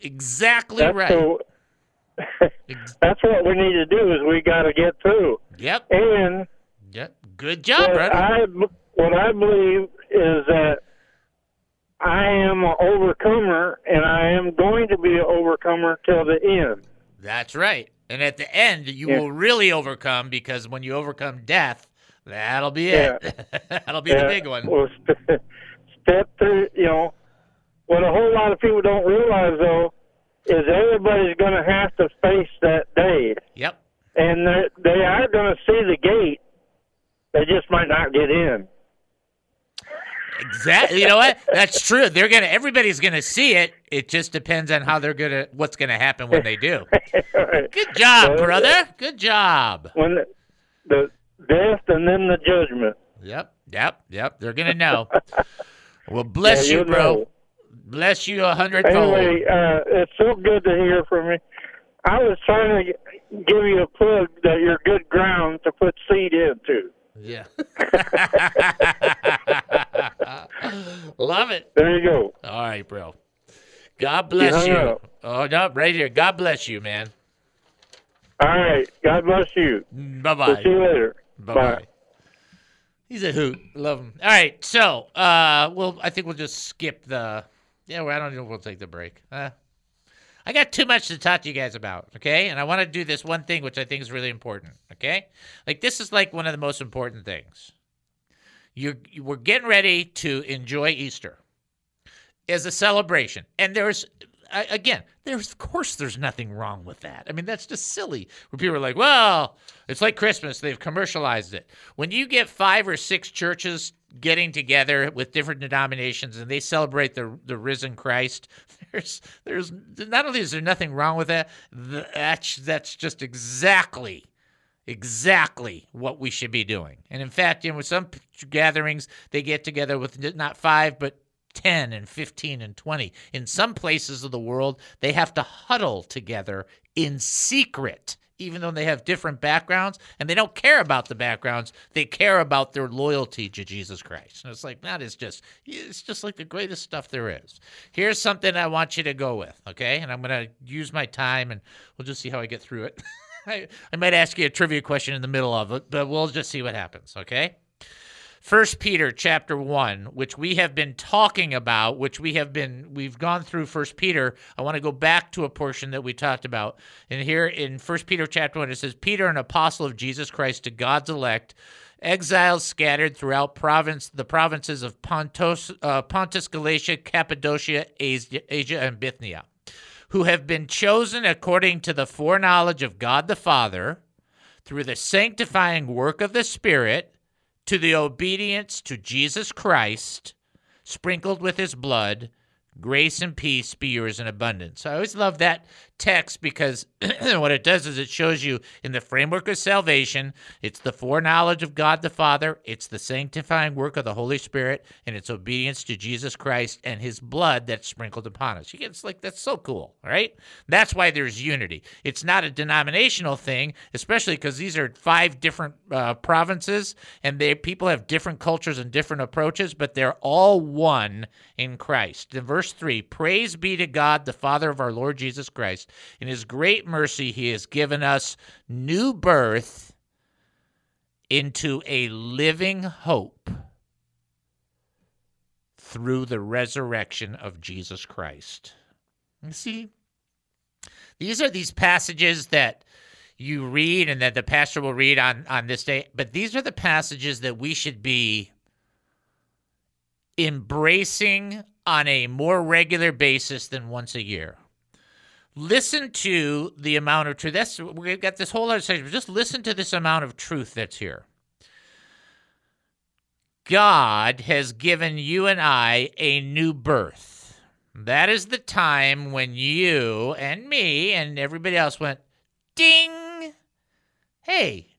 Exactly That's right. so- that's what we need to do. Is we got to get through. Yep. And. Good job, what brother. I what I believe is that I am an overcomer, and I am going to be an overcomer till the end. That's right. And at the end, you Yeah. will really overcome because when you overcome death, that'll be it. that'll be the big one. Well, st- step through. You know, what a whole lot of people don't realize though is everybody's going to have to face that day, Yep. and they are going to see the gate. They just might not get in. Exactly. You know what? That's true. They're gonna. Everybody's gonna see it. It just depends on how they're gonna. What's gonna happen when they do. Good job, brother. Good job. When the, the death and then the judgment. Yep. Yep. Yep. They're gonna know. Well, bless Yeah, you, bro. know. Bless you a hundredfold. Anyway, uh, it's so good to hear from you. I was trying to give you a plug that you're good ground to put seed into. Yeah. Love it. There you go. All right, bro. God bless you. up. Oh no, right here. God bless you, man. All right. God bless you. Bye We'll bye. see you later. Bye bye. He's a hoot. Love him. All right, so uh, well, I think we'll just skip the. Yeah, well, I don't know if we'll take the break. Uh, I got too much to talk to you guys about, okay? And I want to do this one thing, which I think is really important, okay? Like this is like one of the most important things. You're we're getting ready to enjoy Easter as a celebration, and there's again, there's of course there's nothing wrong with that. I mean, that's just silly. Where people are like, well, it's like Christmas. They've commercialized it. When you get five or six churches getting together with different denominations and they celebrate the the risen Christ, there's there's not only is there nothing wrong with that, that's that's just exactly exactly what we should be doing. And in fact, you know, with some gatherings, they get together with not five, but 10 and 15 and 20. In some places of the world, they have to huddle together in secret, even though they have different backgrounds and they don't care about the backgrounds. They care about their loyalty to Jesus Christ. And it's like, that is just, it's just like the greatest stuff there is. Here's something I want you to go with, okay? And I'm going to use my time and we'll just see how I get through it. I, I might ask you a trivia question in the middle of it, but we'll just see what happens, okay? First Peter chapter 1, which we have been talking about, which we have been we've gone through First Peter. I want to go back to a portion that we talked about. And here in First Peter chapter 1 it says Peter an apostle of Jesus Christ to God's elect exiles scattered throughout province the provinces of Pontus, uh, Pontus Galatia, Cappadocia, Asia, Asia and Bithynia who have been chosen according to the foreknowledge of God the Father through the sanctifying work of the Spirit to the obedience to Jesus Christ, sprinkled with his blood, grace and peace be yours in abundance. I always love that text because what it does is it shows you in the framework of salvation, it's the foreknowledge of God the Father, it's the sanctifying work of the Holy Spirit, and it's obedience to Jesus Christ and his blood that's sprinkled upon us. You get it's like that's so cool, right? That's why there's unity. It's not a denominational thing, especially because these are five different uh, provinces and they people have different cultures and different approaches, but they're all one in Christ. In verse 3, praise be to God, the Father of our Lord Jesus Christ. In his great mercy, he has given us new birth into a living hope through the resurrection of Jesus Christ. You see, these are these passages that you read and that the pastor will read on, on this day, but these are the passages that we should be embracing on a more regular basis than once a year. Listen to the amount of truth. That's we've got this whole other section. Just listen to this amount of truth that's here. God has given you and I a new birth. That is the time when you and me and everybody else went, ding, hey,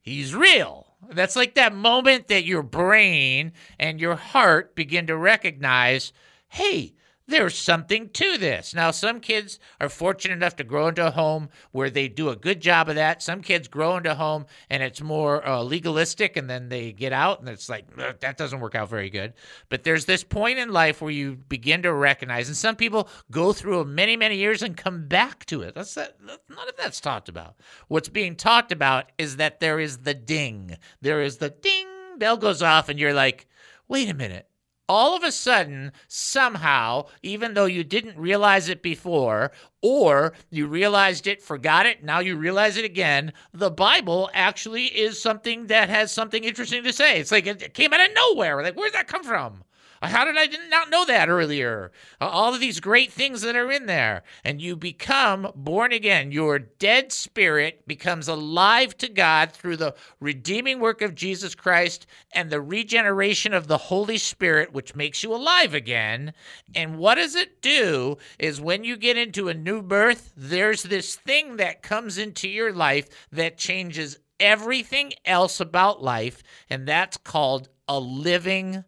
he's real. That's like that moment that your brain and your heart begin to recognize, hey, there's something to this. Now, some kids are fortunate enough to grow into a home where they do a good job of that. Some kids grow into a home and it's more uh, legalistic, and then they get out and it's like, that doesn't work out very good. But there's this point in life where you begin to recognize, and some people go through many, many years and come back to it. That's that, none of that's talked about. What's being talked about is that there is the ding. There is the ding, bell goes off, and you're like, wait a minute all of a sudden, somehow, even though you didn't realize it before, or you realized it, forgot it, now you realize it again, the Bible actually is something that has something interesting to say. It's like it came out of nowhere. Like, where'd that come from? How did I not know that earlier? All of these great things that are in there. And you become born again. Your dead spirit becomes alive to God through the redeeming work of Jesus Christ and the regeneration of the Holy Spirit, which makes you alive again. And what does it do is when you get into a new birth, there's this thing that comes into your life that changes everything else about life. And that's called a living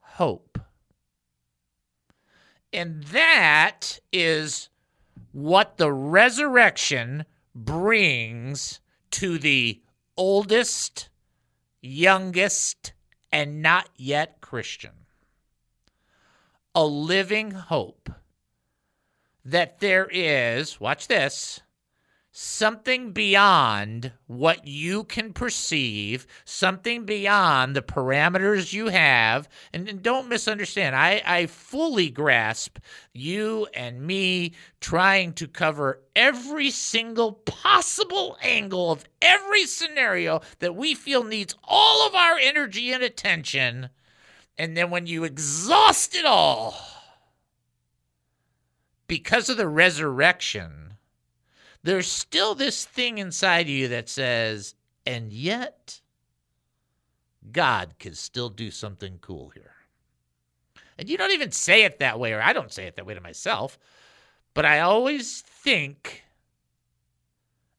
hope. And that is what the resurrection brings to the oldest, youngest, and not yet Christian. A living hope that there is, watch this, something beyond what you can perceive, something beyond the parameters you have. And, and, don't misunderstand, I, I fully grasp you and me trying to cover every single possible angle of every scenario that we feel needs all of our energy and attention. And then when you exhaust it all, because of the resurrection, there's still this thing inside you that says, and yet, God can still do something cool here. And you don't even say it that way, or I don't say it that way to myself, but I always think,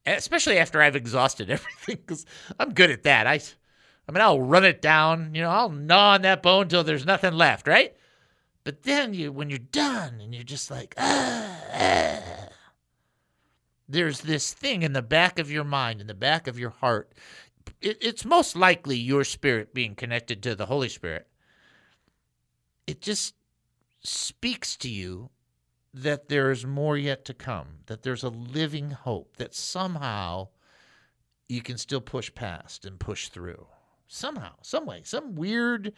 especially after I've exhausted everything, because I'm good at that. I, I mean, I'll run it down, you know, I'll gnaw on that bone till there's nothing left, right? But then you, when you're done, and you're just like, ah, ah there's this thing in the back of your mind, in the back of your heart. It, it's most likely your spirit being connected to the Holy Spirit. It just speaks to you that there is more yet to come, that there's a living hope, that somehow you can still push past and push through. Somehow, some way, some weird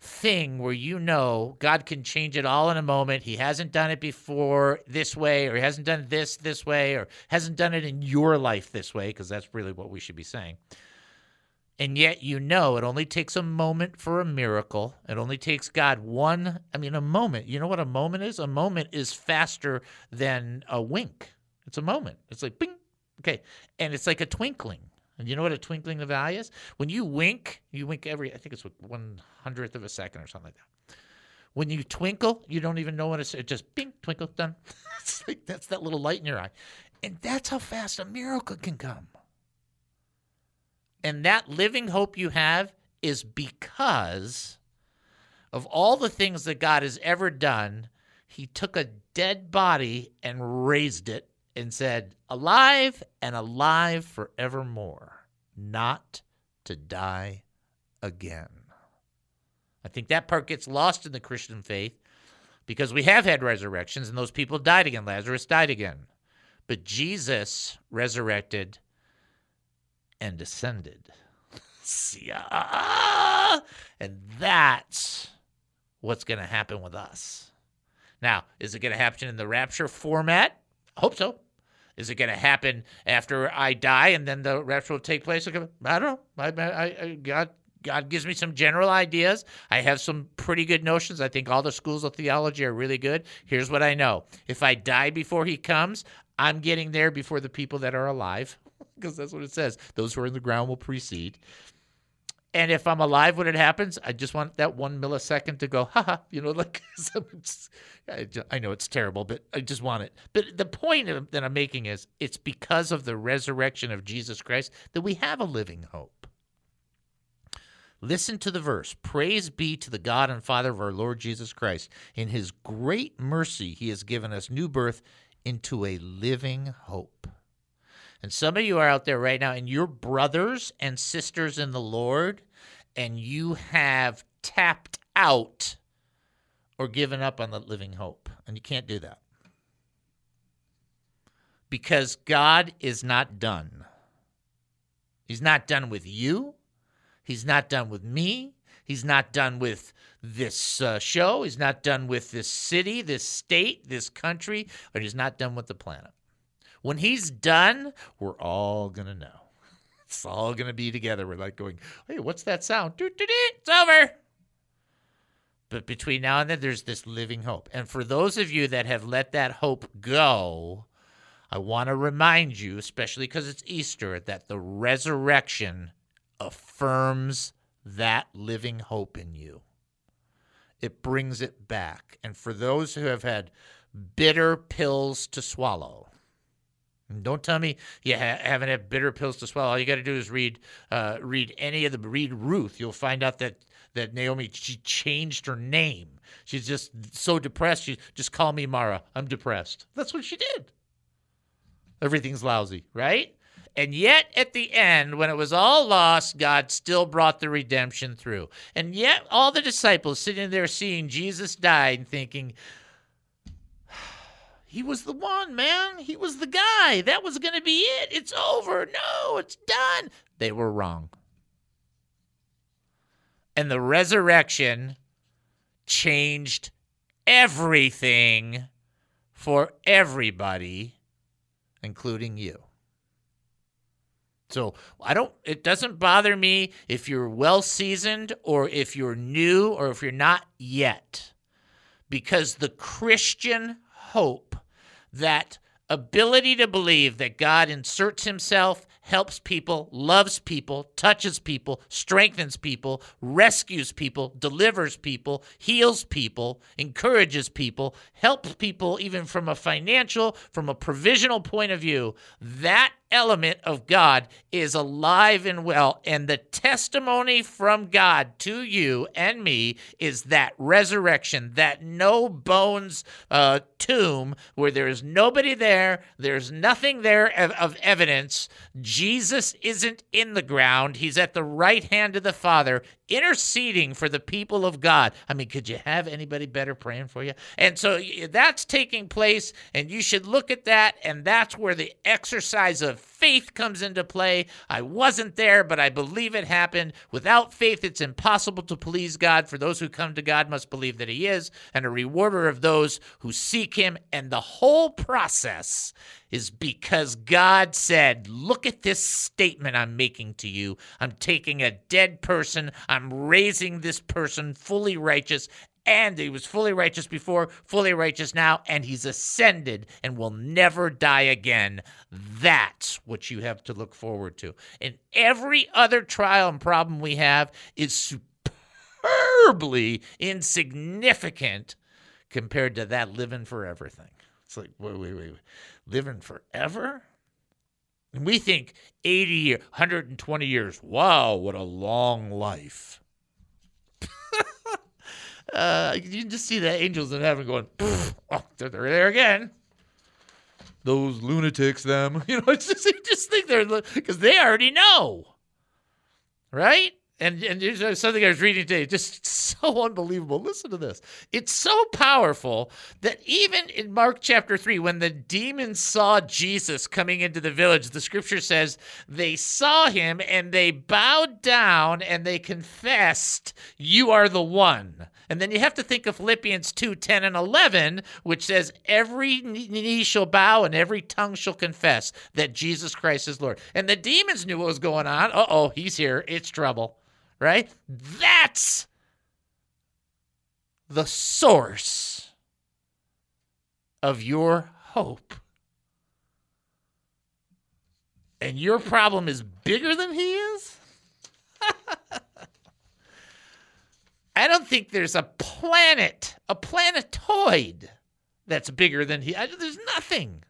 thing where you know God can change it all in a moment. He hasn't done it before this way, or he hasn't done this this way, or hasn't done it in your life this way, because that's really what we should be saying. And yet, you know, it only takes a moment for a miracle. It only takes God one, I mean, a moment. You know what a moment is? A moment is faster than a wink. It's a moment. It's like bing. Okay. And it's like a twinkling. And you know what a twinkling of an eye is? When you wink, you wink every, I think it's one hundredth of a second or something like that. When you twinkle, you don't even know when it's it just bing, twinkle, done. it's like that's that little light in your eye. And that's how fast a miracle can come. And that living hope you have is because of all the things that God has ever done. He took a dead body and raised it and said, Alive and alive forevermore, not to die again. I think that part gets lost in the Christian faith because we have had resurrections and those people died again. Lazarus died again. But Jesus resurrected and ascended. Yeah. Ah, ah. And that's what's going to happen with us. Now, is it going to happen in the rapture format? I hope so. Is it going to happen after I die and then the rapture will take place? I don't know. I, I, I, God, God gives me some general ideas. I have some pretty good notions. I think all the schools of theology are really good. Here's what I know if I die before he comes, I'm getting there before the people that are alive, because that's what it says. Those who are in the ground will precede. And if I'm alive when it happens, I just want that one millisecond to go, haha, you know, like, I know it's terrible, but I just want it. But the point that I'm making is it's because of the resurrection of Jesus Christ that we have a living hope. Listen to the verse Praise be to the God and Father of our Lord Jesus Christ. In his great mercy, he has given us new birth into a living hope. And some of you are out there right now, and you're brothers and sisters in the Lord, and you have tapped out or given up on the living hope. And you can't do that. Because God is not done. He's not done with you. He's not done with me. He's not done with this uh, show. He's not done with this city, this state, this country, or he's not done with the planet. When he's done, we're all going to know. It's all going to be together. We're like going, hey, what's that sound? It's over. But between now and then, there's this living hope. And for those of you that have let that hope go, I want to remind you, especially because it's Easter, that the resurrection affirms that living hope in you. It brings it back. And for those who have had bitter pills to swallow, don't tell me you ha- haven't had bitter pills to swallow. All you got to do is read uh, read any of the read Ruth. You'll find out that that Naomi she changed her name. She's just so depressed. She just call me Mara. I'm depressed. That's what she did. Everything's lousy, right? And yet, at the end, when it was all lost, God still brought the redemption through. And yet, all the disciples sitting there seeing Jesus die and thinking, he was the one, man. He was the guy. That was going to be it. It's over. No, it's done. They were wrong. And the resurrection changed everything for everybody, including you. So I don't it doesn't bother me if you're well seasoned or if you're new or if you're not yet. Because the Christian hope, that ability to believe that God inserts himself, helps people, loves people, touches people, strengthens people, rescues people, delivers people, heals people, encourages people, helps people even from a financial, from a provisional point of view, that element of God is alive and well. And the testimony from God to you and me is that resurrection, that no bones uh, tomb where there is nobody there, there's nothing there of, of evidence. Jesus isn't in the ground, he's at the right hand of the Father interceding for the people of God. I mean, could you have anybody better praying for you? And so that's taking place, and you should look at that, and that's where the exercise of faith comes into play. I wasn't there, but I believe it happened. Without faith, it's impossible to please God. For those who come to God must believe that He is, and a rewarder of those who seek Him. And the whole process is because God said, Look at this statement I'm making to you. I'm taking a dead person, I'm raising this person fully righteous. And he was fully righteous before, fully righteous now, and he's ascended and will never die again. That's what you have to look forward to. And every other trial and problem we have is superbly insignificant compared to that living forever thing. It's like, wait, wait, wait. living forever? And we think 80 years, 120 years. Wow, what a long life. uh, you can just see the angels in heaven going, oh, they're, they're there again. Those lunatics, them. You know, it's just, you just think they're, because they already know. Right? And, and something I was reading today, just so unbelievable. Listen to this. It's so powerful that even in Mark chapter 3, when the demons saw Jesus coming into the village, the scripture says they saw him and they bowed down and they confessed, You are the one. And then you have to think of Philippians 2 10 and 11, which says, Every knee shall bow and every tongue shall confess that Jesus Christ is Lord. And the demons knew what was going on. Uh oh, he's here. It's trouble right? That's the source of your hope. And your problem is bigger than he is? I don't think there's a planet, a planetoid that's bigger than he. I, there's nothing.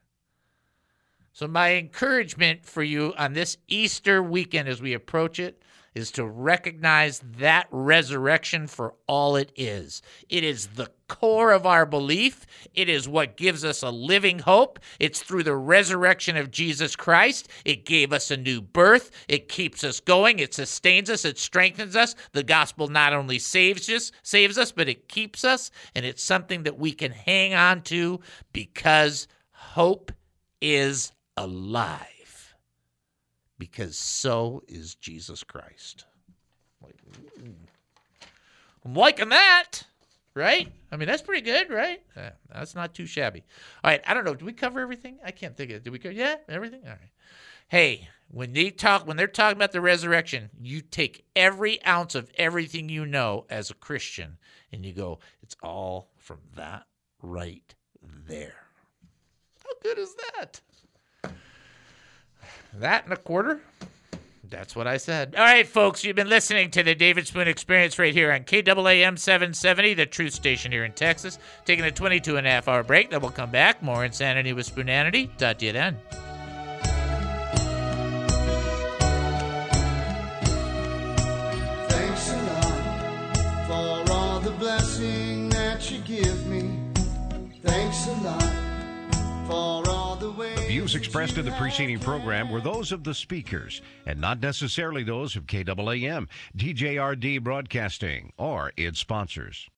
So, my encouragement for you on this Easter weekend as we approach it is to recognize that resurrection for all it is. It is the core of our belief. It is what gives us a living hope. It's through the resurrection of Jesus Christ. It gave us a new birth. It keeps us going. It sustains us. It strengthens us. The gospel not only saves us, saves us, but it keeps us, and it's something that we can hang on to because hope is alive because so is Jesus Christ. I'm liking that, right? I mean, that's pretty good, right? Uh, that's not too shabby. All right, I don't know. Did we cover everything? I can't think of it. Did we cover? Yeah, everything. All right. Hey, when they talk, when they're talking about the resurrection, you take every ounce of everything you know as a Christian, and you go, it's all from that right there. How good is that? That and a quarter? That's what I said. All right, folks, you've been listening to the David Spoon Experience right here on KAAM 770, the truth station here in Texas. Taking a 22 and a half hour break. Then we'll come back. More insanity with Spoonanity. Talk to you then. Thanks a lot for all the blessing that you give me. Thanks a lot for views expressed in the preceding program were those of the speakers and not necessarily those of KAAM, DJRD Broadcasting, or its sponsors.